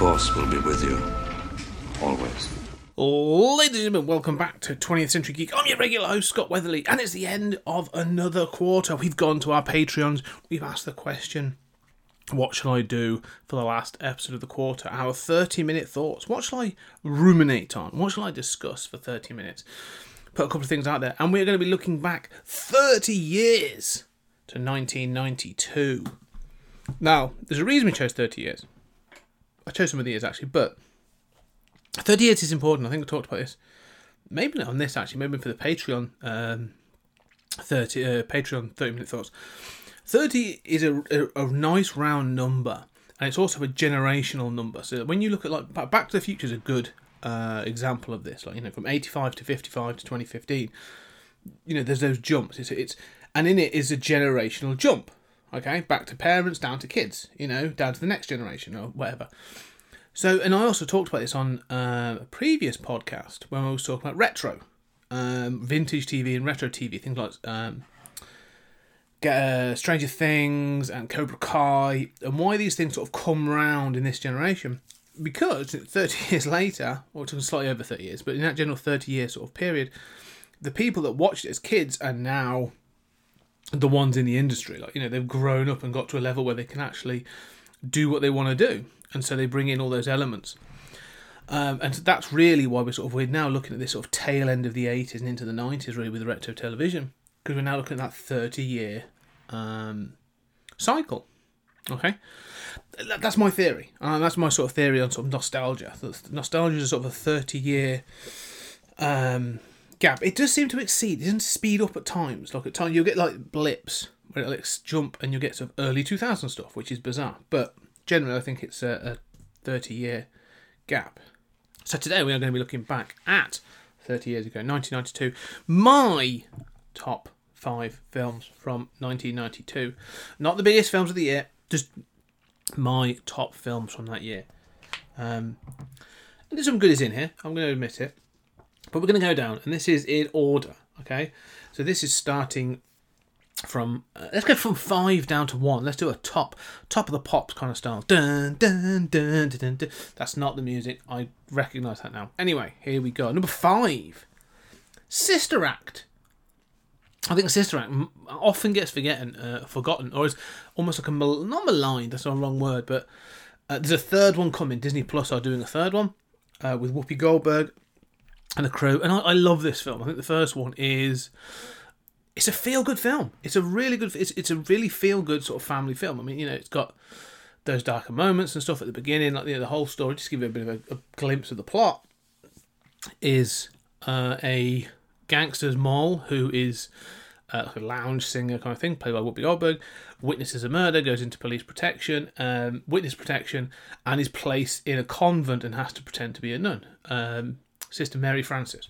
Force will be with you. Always. Ladies and gentlemen, welcome back to 20th Century Geek. I'm your regular host, Scott Weatherly, and it's the end of another quarter. We've gone to our Patreons, we've asked the question, what shall I do for the last episode of the quarter? Our 30 minute thoughts. What shall I ruminate on? What shall I discuss for 30 minutes? Put a couple of things out there, and we're going to be looking back 30 years to 1992. Now, there's a reason we chose 30 years. I chose some of the years actually, but 30 years is important. I think we talked about this. Maybe not on this actually. Maybe for the Patreon. Um, 30 uh, Patreon 30 minute thoughts. 30 is a, a, a nice round number, and it's also a generational number. So when you look at like Back to the Future is a good uh, example of this. Like you know, from 85 to 55 to 2015. You know, there's those jumps. It's it's and in it is a generational jump. Okay, back to parents, down to kids. You know, down to the next generation or whatever. So, and I also talked about this on uh, a previous podcast when I was talking about retro, um, vintage TV and retro TV, things like um, uh, Stranger Things and Cobra Kai, and why these things sort of come round in this generation. Because 30 years later, or slightly over 30 years, but in that general 30 year sort of period, the people that watched it as kids are now the ones in the industry. Like, you know, they've grown up and got to a level where they can actually do what they want to do. And so they bring in all those elements. Um, and so that's really why we're sort of we're now looking at this sort of tail end of the 80s and into the 90s really with retro television because we're now looking at that 30 year um, cycle. Okay, that's my theory. Uh, that's my sort of theory on sort of nostalgia. Nostalgia is sort of a 30 year um, gap. It does seem to exceed. It doesn't speed up at times. Like at times you'll get like blips where it like jump and you'll get sort of early 2000 stuff, which is bizarre. But generally, I think it's a, a 30 year gap. So today we are going to be looking back at 30 years ago, 1992. My top five films from 1992. Not the biggest films of the year, just my top films from that year. Um, there's some goodies in here, I'm going to admit it. But we're going to go down, and this is in order, okay? So this is starting from uh, let's go from five down to one. Let's do a top top of the pops kind of style. Dun dun dun dun dun. That's not the music. I recognise that now. Anyway, here we go. Number five, Sister Act. I think Sister Act often gets forgotten, uh, forgotten, or is almost like a mal- not maligned. That's not a wrong word, but uh, there's a third one coming. Disney Plus are doing a third one uh, with Whoopi Goldberg and the crew, and I, I love this film. I think the first one is it's a feel good film. It's a really good. It's it's a really feel good sort of family film. I mean, you know, it's got those darker moments and stuff at the beginning, like you know, the whole story. Just give you a bit of a, a glimpse of the plot. Is uh, a gangster's mole who is uh, a lounge singer kind of thing, played by Whoopi Goldberg, witnesses a murder, goes into police protection, um, witness protection, and is placed in a convent and has to pretend to be a nun. Um, Sister Mary Frances.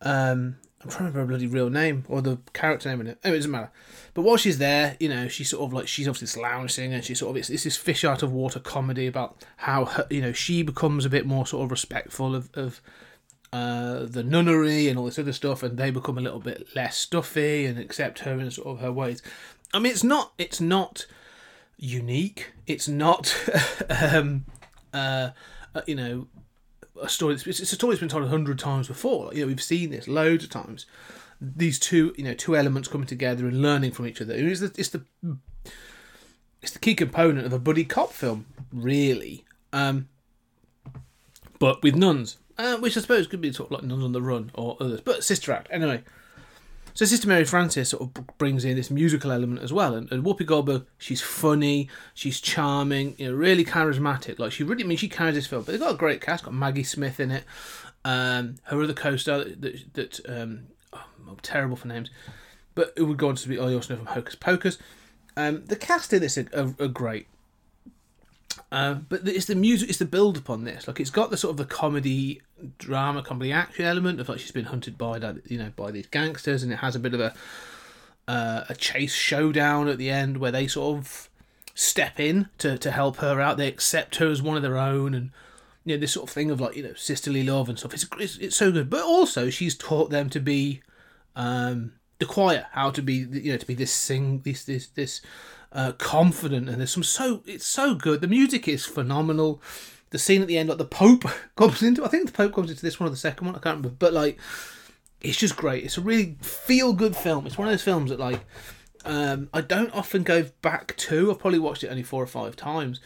Um, I'm trying to remember her bloody real name or the character name in it. Anyway, it doesn't matter. But while she's there, you know, she's sort of like she's obviously lounge singer. She's sort of it's, it's this fish out of water comedy about how her, you know she becomes a bit more sort of respectful of, of uh, the nunnery and all this other stuff, and they become a little bit less stuffy and accept her in sort of her ways. I mean, it's not it's not unique. It's not um, uh, uh, you know a story. It's, it's a story that's been told a hundred times before. Like, you know, we've seen this loads of times. These two, you know, two elements coming together and learning from each other. It's the it's the it's the key component of a buddy cop film, really. Um, but with nuns, uh, which I suppose could be sort of like nuns on the run or others. But Sister Act, anyway. So Sister Mary Frances sort of brings in this musical element as well, and, and Whoopi Goldberg, she's funny, she's charming, you know, really charismatic. Like she really, I mean, she carries this film. But they've got a great cast. Got Maggie Smith in it. Um, her other co-star that that, that um, oh, I'm terrible for names, but it would go on to be. Oh, you also know from Hocus Pocus. Um, the cast in this are, are, are great. Um, but it's the music, it's the build up on this. Like it's got the sort of the comedy, drama, comedy action element of like she's been hunted by that, you know, by these gangsters, and it has a bit of a uh, a chase showdown at the end where they sort of step in to to help her out. They accept her as one of their own, and you know this sort of thing of like you know sisterly love and stuff. It's it's, it's so good. But also she's taught them to be um, the choir, how to be you know to be this sing this this this uh, confident, and there's some so it's so good. The music is phenomenal. The scene at the end, like the Pope comes into, I think the Pope comes into this one or the second one, I can't remember, but like it's just great. It's a really feel good film. It's one of those films that like um, I don't often go back to. I've probably watched it only four or five times.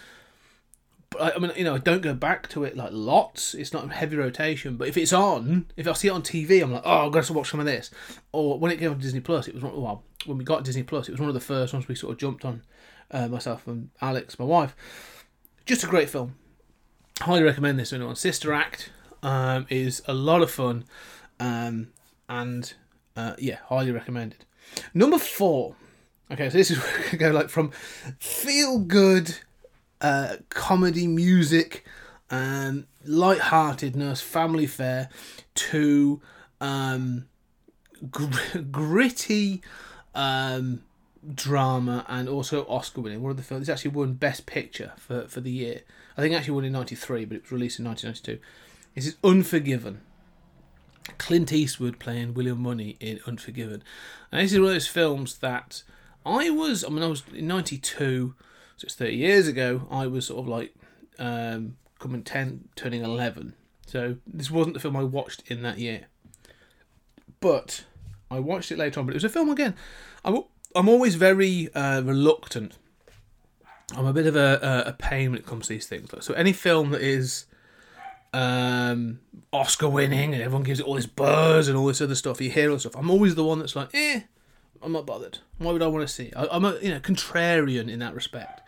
But I, mean, you know, I don't go back to it like lots. It's not heavy rotation. But if it's on, if I see it on TV, I'm like, oh, I've got to watch some of this. Or when it came on Disney Plus, it was one, well, when we got Disney Plus, it was one of the first ones we sort of jumped on. Uh, myself and Alex, my wife. Just a great film. Highly recommend this anyone. Sister Act um, is a lot of fun. Um, and uh, yeah, highly recommended. Number four. Okay, so this is go like from feel good uh, comedy music, um, light-heartedness, family fare, to um, gr- gritty um, drama and also Oscar winning. One of the films. It's actually won Best Picture for, for the year. I think it actually won in '93, but it was released in 1992. This is Unforgiven. Clint Eastwood playing William Munny in Unforgiven. And this is one of those films that I was, I mean, I was in 92, so it's 30 years ago, I was sort of like um, coming 10, turning 11. So this wasn't the film I watched in that year. But I watched it later on, but it was a film again. I'm, I'm always very uh, reluctant. I'm a bit of a, a pain when it comes to these things. So any film that is um, Oscar winning and everyone gives it all this buzz and all this other stuff. You hear all this stuff. I'm always the one that's like, eh, I'm not bothered. Why would I want to see? I, I'm a you know contrarian in that respect.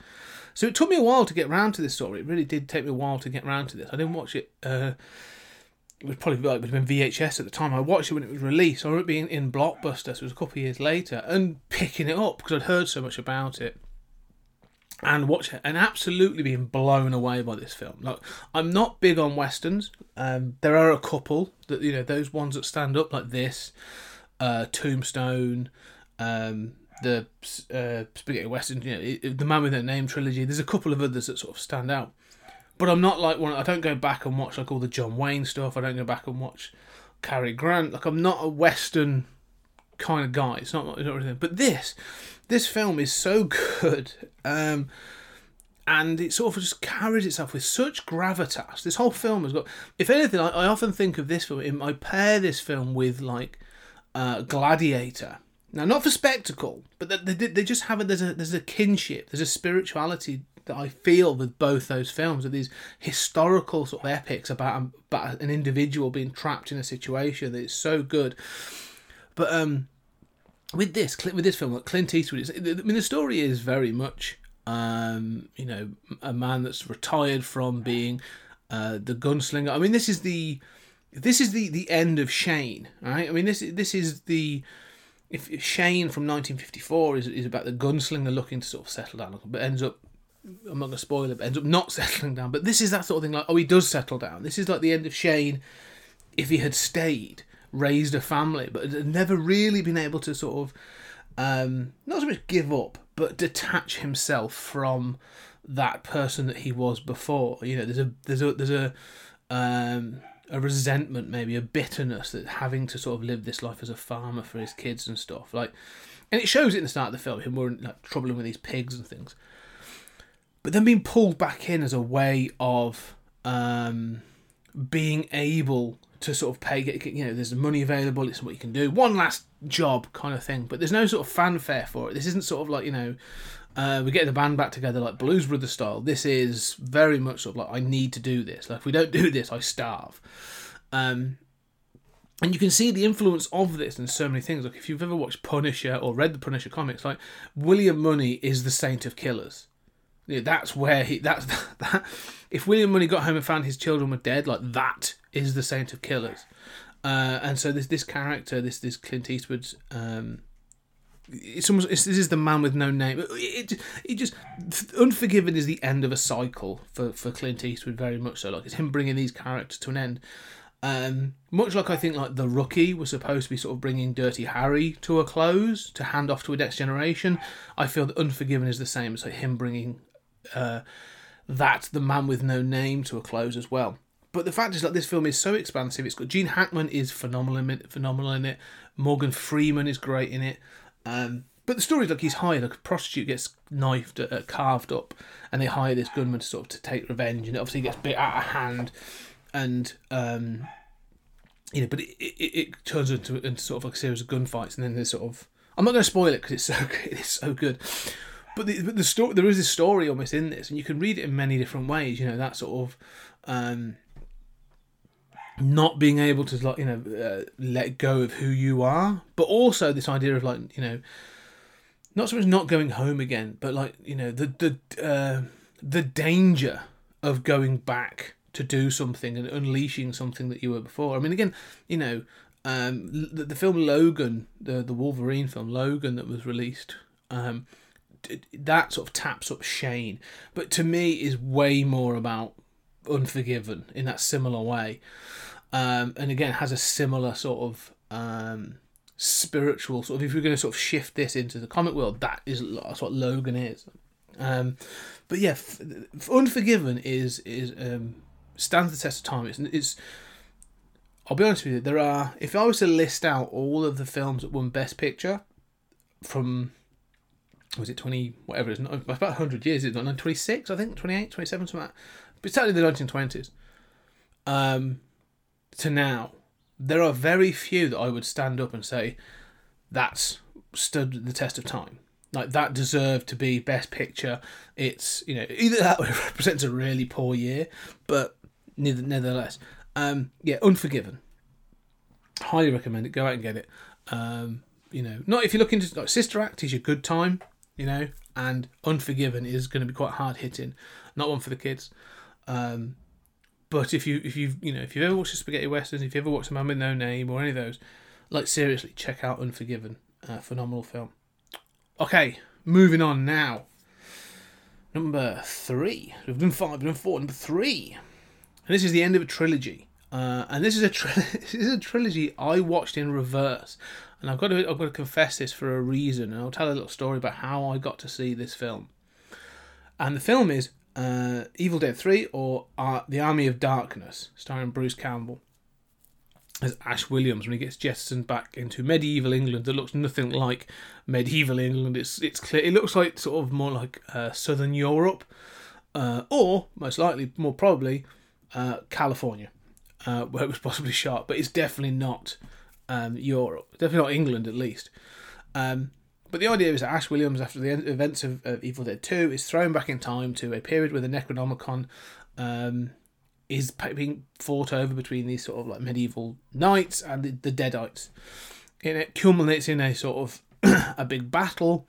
So it took me a while to get round to this story. It really did take me a while to get round to this. I didn't watch it. Uh, it was probably like it would have been VHS at the time. I watched it when it was released. I remember being in Blockbuster, so it was a couple of years later, and picking it up because I'd heard so much about it and watch it and absolutely being blown away by this film. Like I'm not big on westerns. Um, there are a couple that you know those ones that stand up like this, uh, Tombstone, um, the uh, spaghetti western. You know, the Man with No Name trilogy. There's a couple of others that sort of stand out. But I'm not like one. I don't go back and watch like all the John Wayne stuff. I don't go back and watch Cary Grant. Like I'm not a western kind of guy. It's not, it's not really. But this, this film is so good. Um, and it sort of just carries itself with such gravitas. This whole film has got, if anything, I, I often think of this film, I pair this film with like uh, Gladiator. Now, not for spectacle, but they, they, just have a there's a there's a kinship, there's a spirituality that I feel with both those films, of these historical sort of epics about about an individual being trapped in a situation that is so good. But um, with this with this film, Clint Eastwood, I mean, the story is very much um, you know, a man that's retired from being uh, the gunslinger. I mean, this is the this is the the end of Shane, right? I mean, this this is the if, Shane from 1954 is is about the gunslinger looking to sort of settle down, but ends up. I'm not to spoil it, but ends up not settling down. But this is that sort of thing like, oh, he does settle down. This is like the end of Shane if he had stayed, raised a family, but had never really been able to sort of, um, not so much give up, but detach himself from that person that he was before. You know, there's a there's a there's a um, a resentment, maybe a bitterness that having to sort of live this life as a farmer for his kids and stuff. Like, and it shows it in the start of the film him more like troubling with these pigs and things. But then being pulled back in as a way of um, being able to sort of pay, get, you know, there's money available, it's what you can do, one last job kind of thing, but there's no sort of fanfare for it. This isn't sort of like, you know, uh, we get the band back together like Blues Brothers style. This is very much sort of like, I need to do this. Like, if we don't do this, I starve. Um, and you can see the influence of this in so many things. Like, if you've ever watched Punisher or read the Punisher comics, like, William Munny is the saint of killers. That's where he, that's, that, if William Munny got home and found his children were dead, like, that is the saint of killers. Uh, and so this this character, this this Clint Eastwood's um, it's almost it's, this is the man with no name. It, it, it just Unforgiven is the end of a cycle for for Clint Eastwood very much so. Like it's him bringing these characters to an end. Um, much like I think like the rookie was supposed to be sort of bringing Dirty Harry to a close to hand off to a next generation. I feel that Unforgiven is the same. It's like him bringing uh, that the man with no name to a close as well. But the fact is that this film is so expansive. It's got Gene Hackman is phenomenal in it. Phenomenal in it. Morgan Freeman is great in it. Um, but the story is like he's hired, a prostitute gets knifed, uh, carved up, and they hire this gunman to sort of to take revenge, and it obviously gets bit out of hand, and um, you know, but it, it, it turns into, into sort of like a series of gunfights, and then there's sort of I'm not going to spoil it because it's so it's so good. But the, but the story there is a story almost in this, and you can read it in many different ways. You know that sort of um, not being able to like you know uh, let go of who you are, but also this idea of like you know not so much not going home again, but like you know the the uh, the danger of going back to do something and unleashing something that you were before. I mean, again, you know, um, the, the film Logan, the the Wolverine film Logan that was released. Um, that sort of taps up Shane, but to me is way more about Unforgiven in that similar way, um, and again has a similar sort of um, spiritual sort of. If you're going to sort of shift this into the comic world, that is that's what Logan is. Um, but yeah, Unforgiven is is um, stands the test of time. It's, it's I'll be honest with you. There are if I was to list out all of the films that won Best Picture from was it 20 whatever it is about 100 years is it 26 i think 28 27 something like that but certainly the 1920s um, to now, there are very few that I would stand up and say that's stood the test of time. Like that deserved to be best picture. It's you know either that represents a really poor year, but nevertheless, um, yeah, Unforgiven. Highly recommend it. Go out and get it. Um, you know, not if you're looking to like Sister Act is your good time. You know, and Unforgiven is going to be quite hard hitting. Not one for the kids. Um, but if you if you you know if you've ever watched the spaghetti westerns, if you ever watched a Man with No Name or any of those, like seriously, check out Unforgiven. Uh, phenomenal film. Okay, moving on now. Number three. We've done five, we've done four. Number three. And this is the end of a trilogy. Uh, and this is a tri- this is a trilogy I watched in reverse. And I've got to I've got to confess this for a reason, and I'll tell a little story about how I got to see this film. And the film is uh, Evil Dead 3 or uh, The Army of Darkness, starring Bruce Campbell as Ash Williams when he gets jettisoned back into medieval England that looks nothing like medieval England. It's it's clear it looks like sort of more like uh, Southern Europe, uh, or most likely, more probably, uh, California, uh, where it was possibly shot. But it's definitely not um, Europe. Definitely not England, at least. Um, but the idea is that Ash Williams, after the events of, of Evil Dead 2, is thrown back in time to a period where the Necronomicon um, is being fought over between these sort of like medieval knights and the, the Deadites. And it culminates in a sort of a big battle,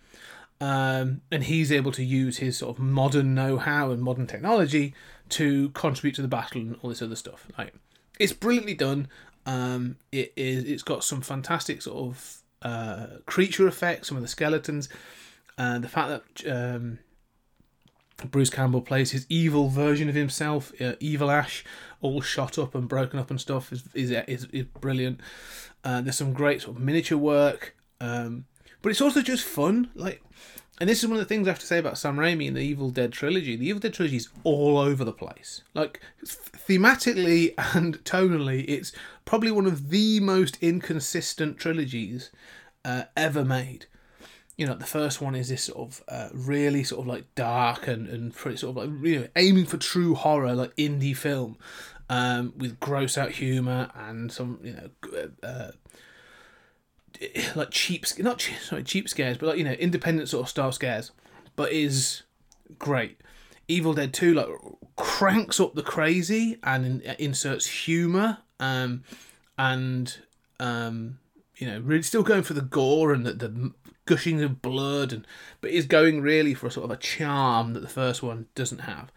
um, and he's able to use his sort of modern know-how and modern technology to contribute to the battle and all this other stuff. Like it's brilliantly done. Um, it is. It's got some fantastic sort of uh, creature effects, some of the skeletons, and the fact that um, Bruce Campbell plays his evil version of himself, uh, Evil Ash, all shot up and broken up and stuff, is is, is, is brilliant. Uh, there's some great sort of miniature work, um, but it's also just fun. Like, and this is one of the things I have to say about Sam Raimi and the Evil Dead trilogy. The Evil Dead trilogy is all over the place. Like, thematically and tonally, it's probably one of the most inconsistent trilogies uh, ever made. You know, the first one is this sort of uh, really sort of like dark and and pretty sort of like you know aiming for true horror, like indie film, um, with gross out humor and some you know. Uh, like cheap, not cheap, sorry, cheap scares, but like you know, independent sort of style scares, but is great. Evil Dead Two like cranks up the crazy and in, inserts humor, um, and um, you know, really still going for the gore and the, the gushing of blood, and but is going really for a sort of a charm that the first one doesn't have.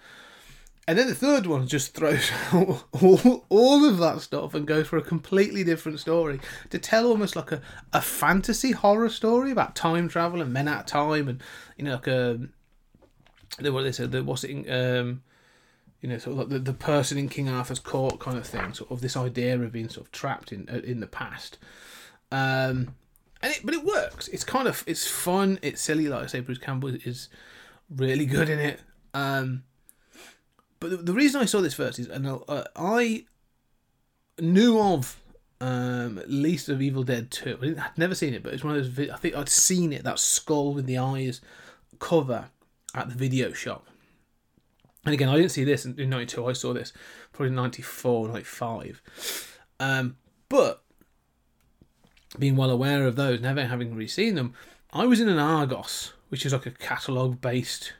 And then the third one just throws out all, all of that stuff and goes for a completely different story to tell almost like a, a fantasy horror story about time travel and men out of time and you know like a what they said the what's it um you know sort of like the, the person in King Arthur's court kind of thing sort of this idea of being sort of trapped in uh, in the past um and it but it works it's kind of it's fun it's silly like I say Bruce Campbell is really good in it um but the, the reason I saw this first is, and uh, I knew of um, least of Evil Dead Two. I didn't, I'd never seen it, but it's one of those. I think I'd seen it that skull with the eyes cover at the video shop. And again, I didn't see this in, in '92. I saw this probably '94, '95. Um, but being well aware of those, never having really seen them, I was in an Argos, which is like a catalogue based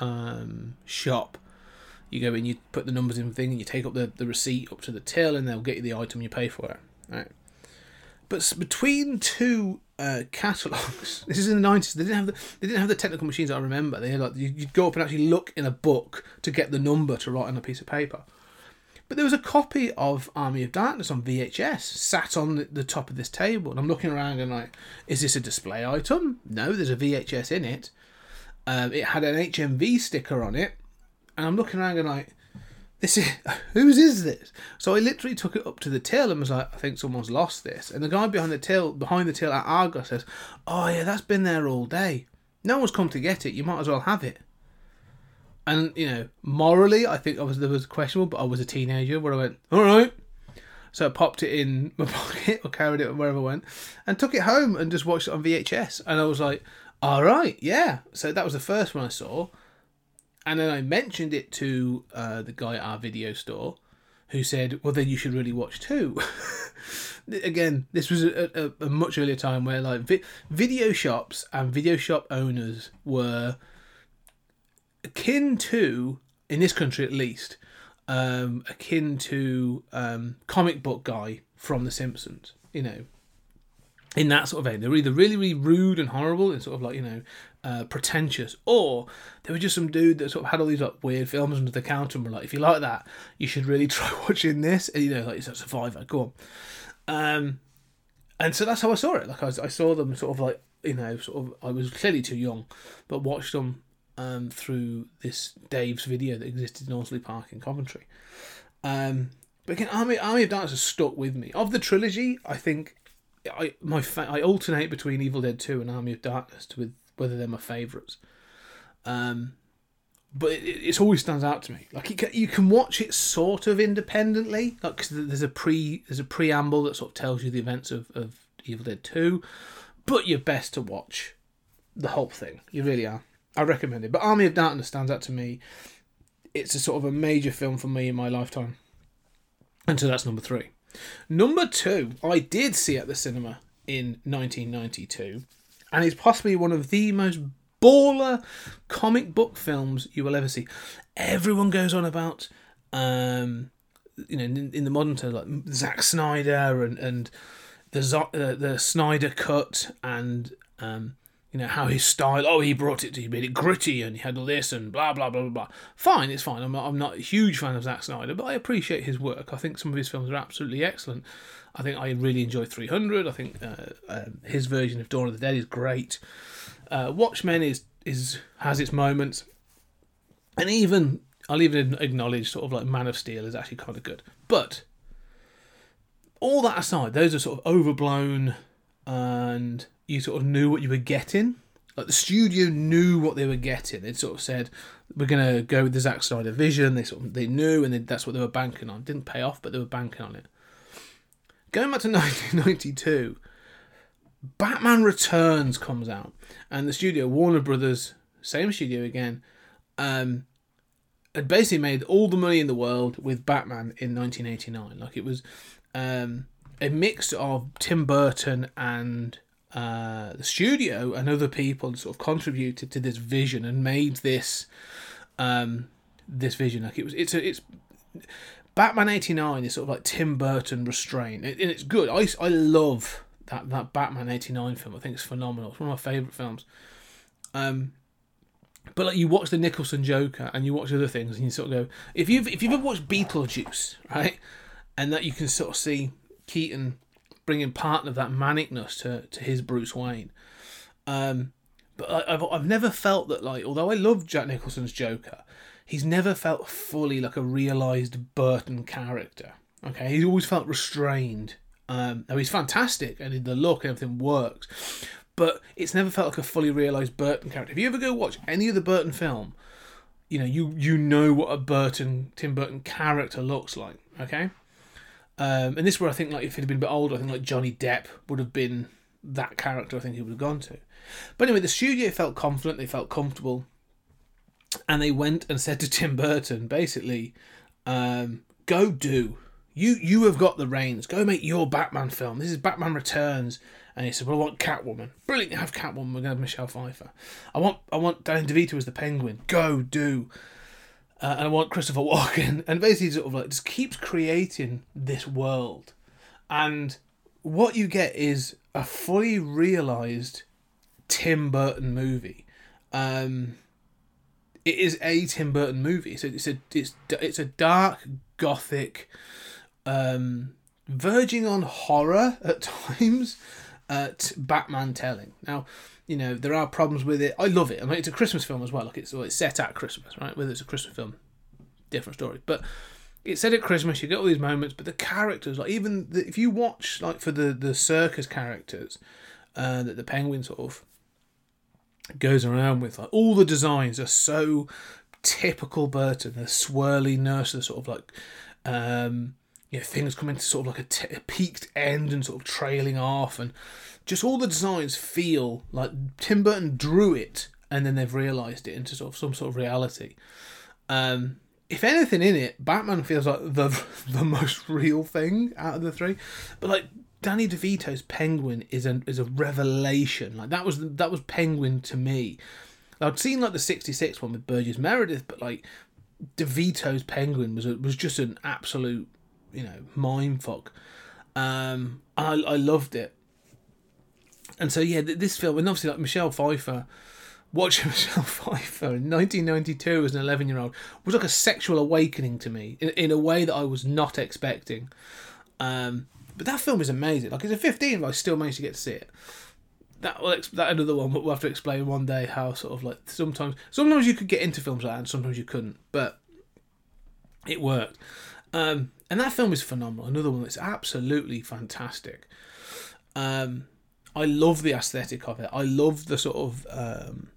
um, shop. You go in, you put the numbers in thing, and you take up the, the receipt up to the till, and they'll get you the item you pay for it. Right. But between two uh, catalogs, this is in the nineties. They didn't have the they didn't have the technical machines I remember. They had like you- you'd go up and actually look in a book to get the number to write on a piece of paper. But there was a copy of Army of Darkness on VHS sat on the, the top of this table, and I'm looking around and like, is this a display item? No, there's a VHS in it. Um, it had an HMV sticker on it, and I'm looking around and like, this is whose is this? So I literally took it up to the till and was like, I think someone's lost this. And the guy behind the till, behind the till at Argos says, Oh yeah, that's been there all day. No one's come to get it. You might as well have it. And you know, morally, I think I was there was questionable, but I was a teenager where I went, all right. So I popped it in my pocket or carried it wherever I went, and took it home and just watched it on VHS. And I was like, all right, yeah. So that was the first one I saw, and then I mentioned it to uh, the guy at our video store, who said, well, then you should really watch two. Again, this was a, a, a much earlier time where like vi- video shops and video shop owners were akin to, in this country at least, um, akin to um, comic book guy from The Simpsons. You know, in that sort of vein, they were either really, really rude and horrible and sort of like you know uh, pretentious, or they were just some dude that sort of had all these like weird films under the counter and were like, if you like that, you should really try watching this. And you know, like it's a Survivor. Go on. Um, and so that's how I saw it. Like I, I saw them sort of like you know, sort of. I was clearly too young, but watched them um, through this Dave's video that existed in Horsley Park in Coventry. Um, but again, Army Army of Darkness has stuck with me. Of the trilogy, I think I my fa- I alternate between Evil Dead Two and Army of Darkness with whether they're my favourites. Um, but it, always stands out to me. Like you can, you can watch it sort of independently, like 'cause there's a pre there's a preamble that sort of tells you the events of, of Evil Dead Two, but you're best to watch the whole thing. You really are. I recommend it. But Army of Darkness stands out to me. It's a sort of a major film for me in my lifetime. And so that's number three. Number two, I did see at the cinema in 1992, and it's possibly one of the most baller comic book films you will ever see. Everyone goes on about, um, you know, in, in the modern terms, like Zack Snyder and and the uh, the Snyder cut and um, you know how his style. Oh, he brought it he made it gritty and he had all this and blah blah blah blah blah. Fine, it's fine. I'm not, I'm not a huge fan of Zack Snyder, but I appreciate his work. I think some of his films are absolutely excellent. I think I really enjoy 300. I think uh, um, his version of Dawn of the Dead is great. Uh, Watchmen is is has its moments, and even I'll even acknowledge sort of like Man of Steel is actually kind of good. But all that aside, those are sort of overblown, and you sort of knew what you were getting. Like the studio knew what they were getting. They sort of said, "We're gonna go with the Zack Snyder vision." They sort of they knew, and they, that's what they were banking on. Didn't pay off, but they were banking on it. Going back to 1992, Batman Returns comes out, and the studio Warner Brothers, same studio again, um, had basically made all the money in the world with Batman in 1989. Like it was um, a mix of Tim Burton and uh, the studio and other people sort of contributed to this vision and made this um, this vision. Like it was, it's a, it's Batman '89 is sort of like Tim Burton restraint, and it's good. I, I love that that Batman '89 film. I think it's phenomenal. It's one of my favorite films. Um, but like you watch the Nicholson Joker and you watch other things and you sort of go if you've if you've ever watched Beetlejuice right and that you can sort of see Keaton bringing part of that manicness to, to his Bruce Wayne um but I, I've I've never felt that like although I love Jack Nicholson's Joker he's never felt fully like a realized Burton character okay he's always felt restrained um now he's fantastic and the look and everything works but it's never felt like a fully realized Burton character. If you ever go watch any of the Burton film, you know you you know what a Burton Tim Burton character looks like. Okay, um, and this is where I think like if he'd been a bit older, I think like Johnny Depp would have been that character. I think he would have gone to. But anyway, the studio felt confident. They felt comfortable, and they went and said to Tim Burton, basically, um, "Go do." You you have got the reins. Go make your Batman film. This is Batman Returns and he said, "Well, I want Catwoman. Brilliant, have Catwoman. We're gonna have Michelle Pfeiffer. I want, I want Dan DeVito as the Penguin. Go do." Uh, and I want Christopher Walken, and basically sort of like just keeps creating this world, and what you get is a fully realized Tim Burton movie. Um, it is a Tim Burton movie. So it's a it's it's a dark gothic, um, verging on horror at times at Batman telling. Now, you know there are problems with it. I love it. I mean, it's a Christmas film as well. Like it's well, it's set at Christmas, right? Whether it's a Christmas film, different story. But it's set at Christmas. You get all these moments, but the characters, like even the, if you watch like for the the circus characters uh, that the Penguin sort of goes around with, like all the designs are so typical Burton. The swirly nurse, the sort of like. Um, you know, things coming to sort of like a, t- a peaked end and sort of trailing off, and just all the designs feel like Tim Burton drew it and then they've realised it into sort of some sort of reality. Um, if anything in it, Batman feels like the the most real thing out of the three, but like Danny DeVito's Penguin is a is a revelation. Like that was that was Penguin to me. I'd seen like the '66 one with Burgess Meredith, but like DeVito's Penguin was a, was just an absolute you know mind fuck. Um, I I loved it. And so yeah, this film, and obviously like Michelle Pfeiffer, watching Michelle Pfeiffer in 1992 as an 11 year old was like a sexual awakening to me in, in a way that I was not expecting. Um, but that film is amazing. Like, it's a 15, but I still managed to get to see it. That well, that another one, but we'll have to explain one day how sort of like sometimes sometimes you could get into films like that, and sometimes you couldn't, but it worked. Um, and that film is phenomenal. Another one that's absolutely fantastic. Um, I love the aesthetic of it. I love the sort of um,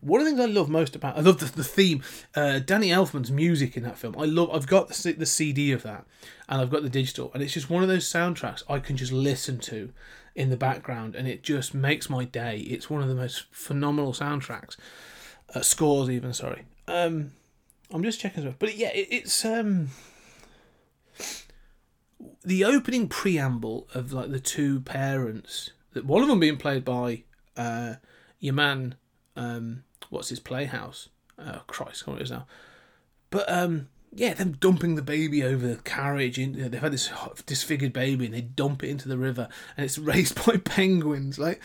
one of the things I love most about I love the, the theme. Uh, Danny Elfman's music in that film. I love. I've got the the CD of that, and I've got the digital, and it's just one of those soundtracks I can just listen to in the background, and it just makes my day. It's one of the most phenomenal soundtracks, uh, scores even. Sorry. Um, I'm just checking but yeah, it, it's um the opening preamble of like the two parents one of them being played by uh your man um what's his playhouse? Oh christ what is now but um yeah them dumping the baby over the carriage in, they've had this disfigured baby and they dump it into the river and it's raised by penguins like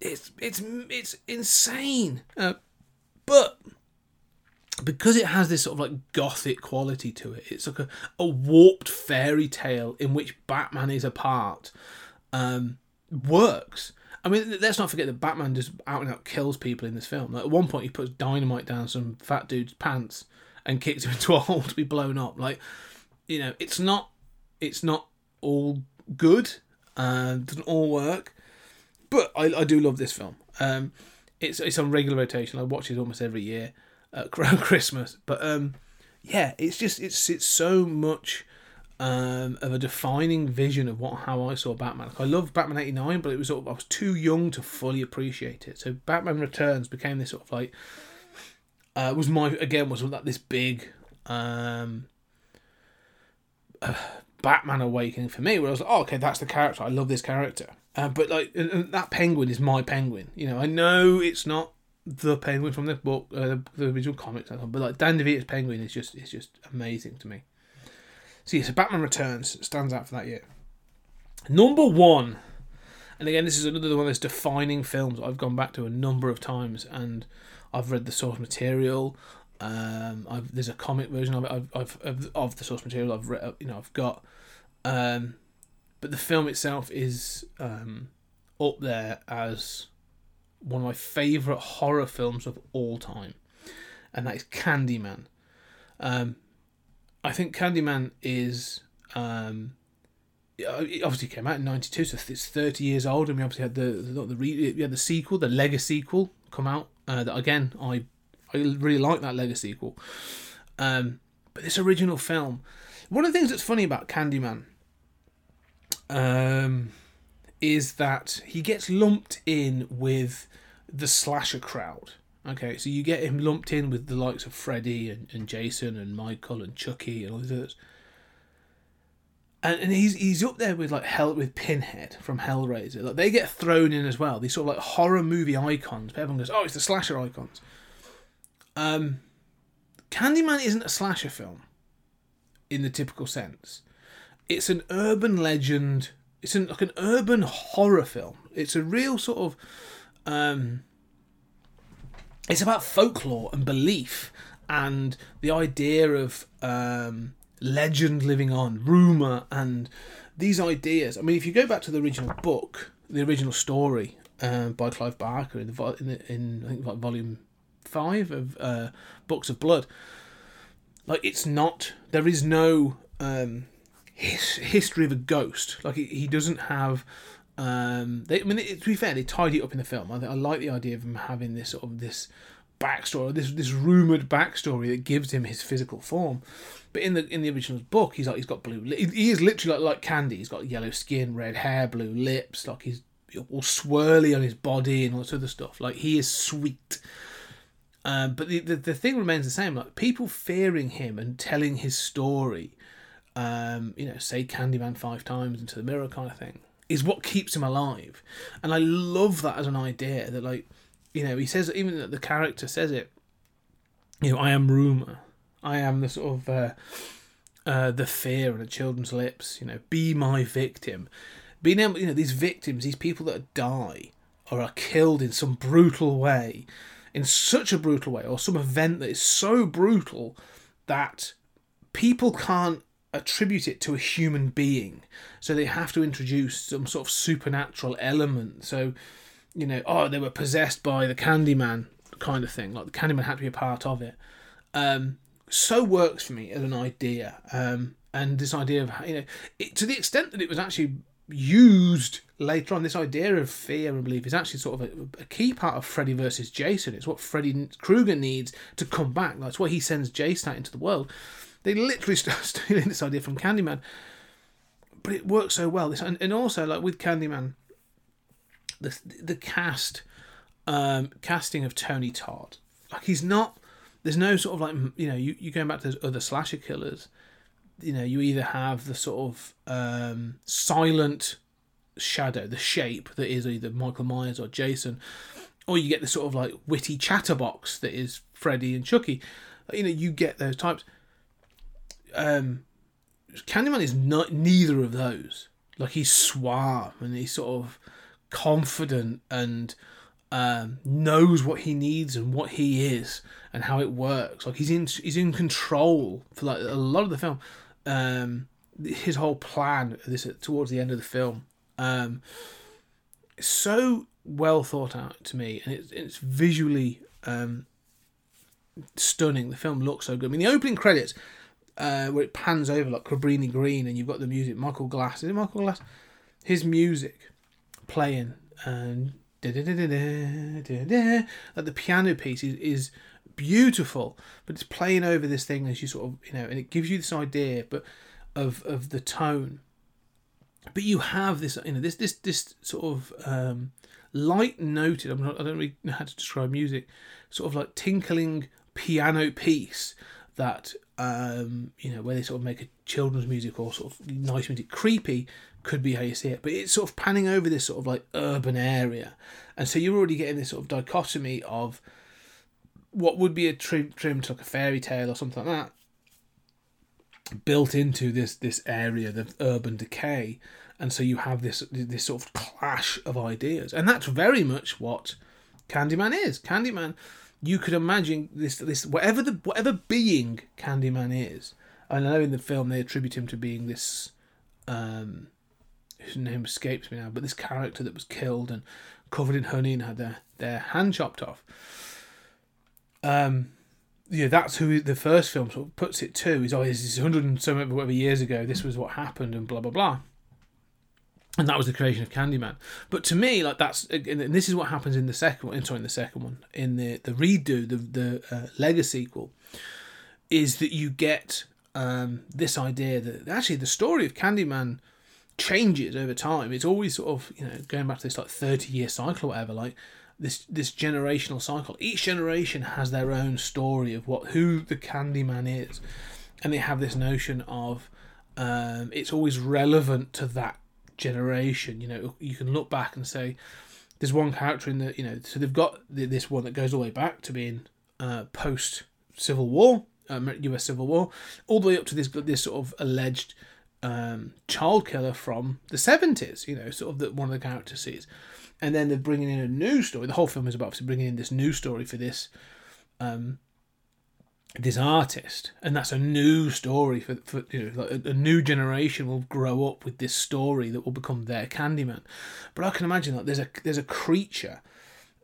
it's it's it's insane. Uh, but because it has this sort of like gothic quality to it, it's like a, a warped fairy tale in which Batman is a part. Um, works. I mean, let's not forget that Batman just out and out kills people in this film. Like, at one point, he puts dynamite down some fat dude's pants and kicks him into a hole to be blown up. Like, you know, it's not, it's not all good. Uh, doesn't all work. But I, I do love this film. Um, it's it's on regular rotation. I watch it almost every year around Christmas. But um, yeah, it's just it's it's so much um, of a defining vision of what how I saw Batman. Like, I love Batman '89, but it was sort of, I was too young to fully appreciate it. So Batman Returns became this sort of like uh, was my again was that this big um, uh, Batman awakening for me, where I was like, oh okay, that's the character. I love this character. Uh, but like that penguin is my penguin. You know, I know it's not the penguin from the book, uh, the original comics, but like Dan DeVito's penguin is just is just amazing to me. So yeah, so Batman Returns stands out for that year. Number one, and again, this is another one of those defining films I've gone back to a number of times, and I've read the source material. Um, I've, there's a comic version of it. I've, I've of, of the source material. I've read, you know, I've got. Um, but the film itself is um, up there as one of my favourite horror films of all time, and that is Candyman. Um, I think Candyman is um, it obviously came out in '92, so it's 30 years old, and we obviously had the the, the re- had the sequel, the Lego sequel, come out. Uh, that again, I I really like that Lego sequel. Um, but this original film, one of the things that's funny about Candyman, um, is that he gets lumped in with the slasher crowd. Okay, so you get him lumped in with the likes of Freddy and, and Jason and Michael and Chucky and all these others. And, and he's he's up there with like Hell with Pinhead from Hellraiser. Like they get thrown in as well. These sort of like horror movie icons. Everyone goes, "Oh, it's the slasher icons." Um, Candyman isn't a slasher film in the typical sense. It's an urban legend. It's an, like an urban horror film. It's a real sort of um, it's about folklore and belief and the idea of um, legend living on, rumor, and these ideas. I mean, if you go back to the original book, the original story um, by Clive Barker in the, in, the, in I think like volume five of uh, Books of Blood, like it's not there is no um, his, history of a ghost. Like he, he doesn't have. Um, they, I mean, to be fair, they tidy it up in the film. I, I like the idea of him having this sort of this backstory, this this rumored backstory that gives him his physical form. But in the in the original book, he's like he's got blue. He, he is literally like, like Candy. He's got yellow skin, red hair, blue lips. Like he's all swirly on his body and all this other stuff. Like he is sweet. Um, but the, the the thing remains the same. Like people fearing him and telling his story. Um, you know, say Candyman five times into the mirror kind of thing is what keeps him alive. And I love that as an idea that like you know, he says even the character says it. You know, I am rumor. I am the sort of uh, uh, the fear on a children's lips. You know, be my victim. Being able, you know, these victims, these people that die or are killed in some brutal way, in such a brutal way, or some event that is so brutal that people can't attribute it to a human being. So they have to introduce some sort of supernatural element. So you know, oh, they were possessed by the Candyman kind of thing. Like the Candyman had to be a part of it. Um, so works for me as an idea. Um, and this idea of, you know, it, to the extent that it was actually used later on, this idea of fear and belief is actually sort of a, a key part of Freddy versus Jason. It's what Freddy Krueger needs to come back. That's why he sends Jason out into the world. They literally start stealing this idea from Candyman. But it works so well. This and, and also like with Candyman, the the cast um, casting of Tony Todd. Like he's not. There's no sort of like you know you you going back to those other slasher killers. You know you either have the sort of um, silent shadow, the shape that is either Michael Myers or Jason, or you get the sort of like witty chatterbox that is Freddy and Chucky. You know you get those types. Um, Candyman is not neither of those. Like he's suave and he's sort of confident and um, knows what he needs and what he is and how it works. Like he's in he's in control for like a lot of the film. Um, his whole plan this towards the end of the film um, so well thought out to me, and it's it's visually um, stunning. The film looks so good. I mean, the opening credits. Uh, where it pans over like Cabrini Green, and you've got the music. Michael Glass, is it Michael Glass? His music playing and like the piano piece is, is beautiful, but it's playing over this thing as you sort of you know, and it gives you this idea, but of of the tone. But you have this, you know, this this this sort of um, light noted. I'm not, I don't really know how to describe music. Sort of like tinkling piano piece that um, you know, where they sort of make a children's music or sort of nice music creepy, could be how you see it. But it's sort of panning over this sort of like urban area. And so you're already getting this sort of dichotomy of what would be a trim, trim to like a fairy tale or something like that built into this this area, the urban decay. And so you have this this sort of clash of ideas. And that's very much what Candyman is. Candyman you could imagine this this whatever the whatever being Candyman is. I know in the film they attribute him to being this um whose name escapes me now, but this character that was killed and covered in honey and had their, their hand chopped off. Um yeah, that's who the first film sort of puts it to. Is oh, is hundred and so whatever years ago. This was what happened, and blah blah blah and that was the creation of Candyman. But to me, like that's and this is what happens in the second one. Sorry, in the second one, in the the redo, the the uh, Lego sequel, is that you get um, this idea that actually the story of Candyman changes over time. It's always sort of you know going back to this like thirty year cycle or whatever, like this this generational cycle. Each generation has their own story of what who the Candyman is, and they have this notion of um, it's always relevant to that generation. You know, you can look back and say there's one character in the you know, so they've got this one that goes all the way back to being uh, post Civil War, um, U.S. Civil War, all the way up to this this sort of alleged um, child killer from the 70s. You know, sort of that one of the characters sees, and then they're bringing in a new story. The whole film is about bringing in this new story for this um, this artist, and that's a new story for, for you know, like a, a, new generation will grow up with this story that will become their Candyman. But I can imagine that there's a there's a creature,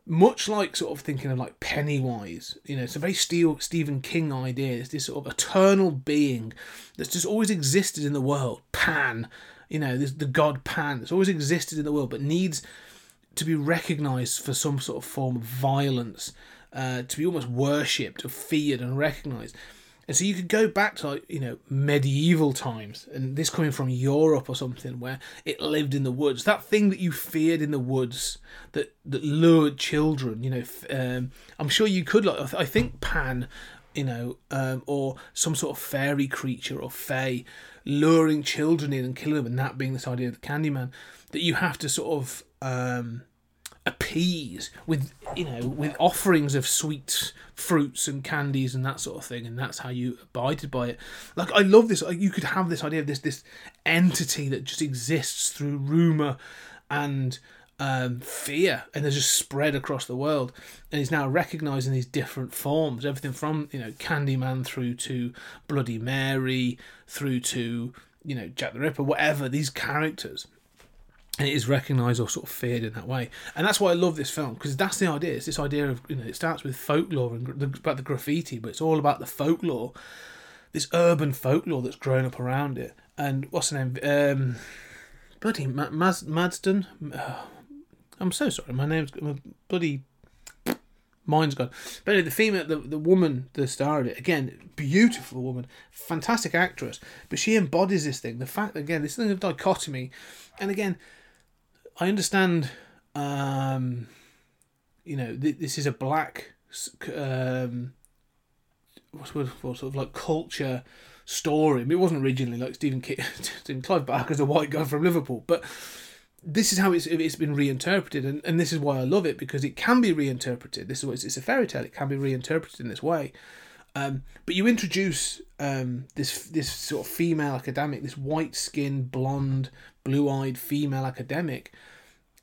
much like sort of thinking of like Pennywise. You know, it's a very Steve, Stephen King idea. It's this sort of eternal being that's just always existed in the world. Pan, you know, there's the god Pan that's always existed in the world, but needs to be recognized for some sort of form of violence uh, to be almost worshipped or feared and recognized. And so you could go back to like, you know medieval times, and this coming from Europe or something where it lived in the woods. That thing that you feared in the woods that that lured children. You know, um, I'm sure you could like. I think Pan, you know, um, or some sort of fairy creature or fae, luring children in and killing them, and that being this idea of the Candyman that you have to sort of um, appease with you know with offerings of sweet fruits and candies and that sort of thing and that's how you abided by it. Like i love this you could have this idea of this this entity that just exists through rumor and um, fear and has just spread across the world and is now recognizing these different forms everything from you know candyman through to bloody mary through to you know jack the ripper whatever these characters and it is recognised or sort of feared in that way, and that's why I love this film because that's the idea. It's this idea of you know it starts with folklore and the, about the graffiti, but it's all about the folklore, this urban folklore that's grown up around it. And what's the name? Um, bloody Madsen. I'm so sorry, my name's my bloody mind's gone. But anyway, the female, the, the woman, the star of it, again, beautiful woman, fantastic actress, but she embodies this thing. The fact, again, this thing of dichotomy, and again, I understand. Um, you know, th- this is a black, um, what's what sort of like culture story. I mean, it wasn't originally like Stephen King, Clive Barker's a white guy from Liverpool, but this is how it's it's been reinterpreted, and, and this is why I love it because it can be reinterpreted. This is it's, it's a fairy tale. It can be reinterpreted in this way. Um, but you introduce um, this this sort of female academic, this white skinned, blonde, blue eyed female academic,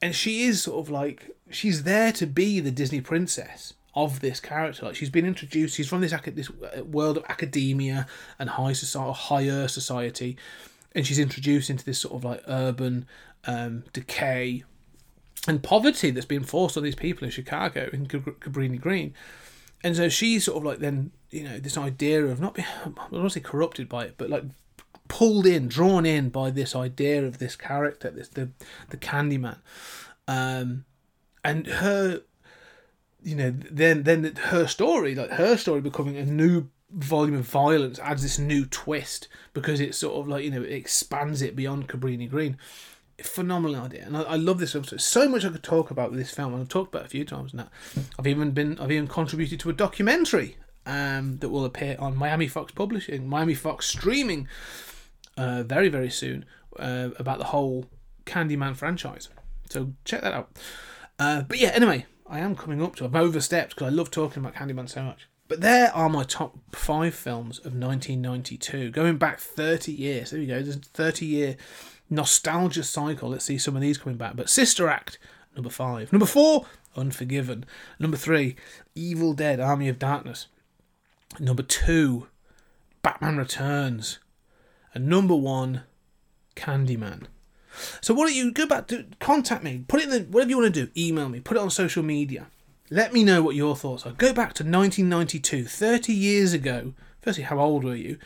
and she is sort of like she's there to be the Disney princess of this character. Like she's been introduced. She's from this this uh, world of academia and high society, higher society, and she's introduced into this sort of like urban um, decay and poverty that's been forced on these people in Chicago in Cabrini Green. And so she's sort of like then you know this idea of not being I don't want to say corrupted by it, but like pulled in, drawn in by this idea of this character, this the the Candyman, um, and her, you know, then then her story, like her story becoming a new volume of violence adds this new twist because it's sort of like you know it expands it beyond Cabrini Green. Phenomenal idea, and I, I love this film. So, much I could talk about this film, and I've talked about it a few times now. I've even been, I've even contributed to a documentary um, that will appear on Miami Fox Publishing, Miami Fox streaming uh, very very soon uh, about the whole Candyman franchise. So check that out. Uh, but yeah, anyway, I am coming up to. I've overstepped because I love talking about Candyman so much. But there are my top five films of 1992, going back 30 years. There we go. There's a 30 year nostalgia cycle. Let's see some of these coming back. But Sister Act, Number five. Number four, Unforgiven. Number three, Evil Dead Army of Darkness. Number two, Batman Returns. And number one, Candyman. So why don't you go back to contact me, put it in the whatever you want to do, email me, put it on social media. Let me know what your thoughts are. Go back to 1992, 30 years ago. Firstly, how old were you?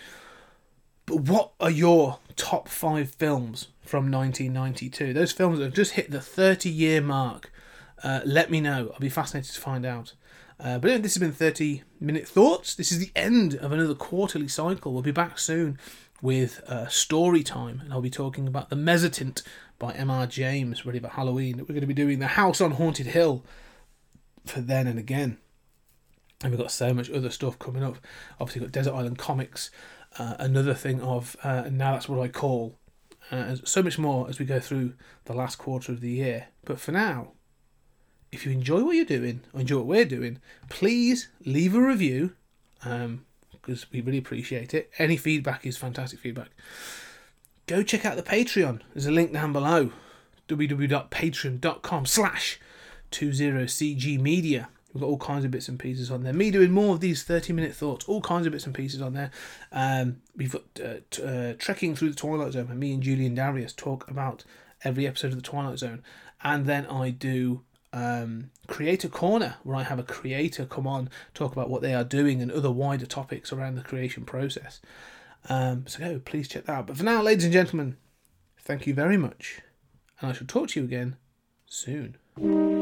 But what are your top five films from 1992? Those films that have just hit the 30 year mark. Uh, let me know. I'll be fascinated to find out. Uh, but anyway, this has been 30 minute thoughts. This is the end of another quarterly cycle. We'll be back soon with uh, story time, and I'll be talking about The Mezzotint by M.R. James, ready for Halloween. We're going to be doing The House on Haunted Hill for then and again. And we've got so much other stuff coming up. Obviously, got Desert Island Comics, uh, another thing of uh, now that's what I call. Uh, so much more as we go through the last quarter of the year. But for now, if you enjoy what you're doing or enjoy what we're doing, please leave a review um, because we really appreciate it. Any feedback is fantastic feedback. Go check out the Patreon. There's a link down below www.patreon.com slash 20cg media. We've got all kinds of bits and pieces on there. Me doing more of these 30 minute thoughts, all kinds of bits and pieces on there. Um, we've got uh, t- uh, Trekking Through the Twilight Zone, and me and Julian Darius talk about every episode of the Twilight Zone. And then I do um, Creator Corner, where I have a creator come on, talk about what they are doing and other wider topics around the creation process. Um, so go, please check that out. But for now, ladies and gentlemen, thank you very much. And I shall talk to you again soon.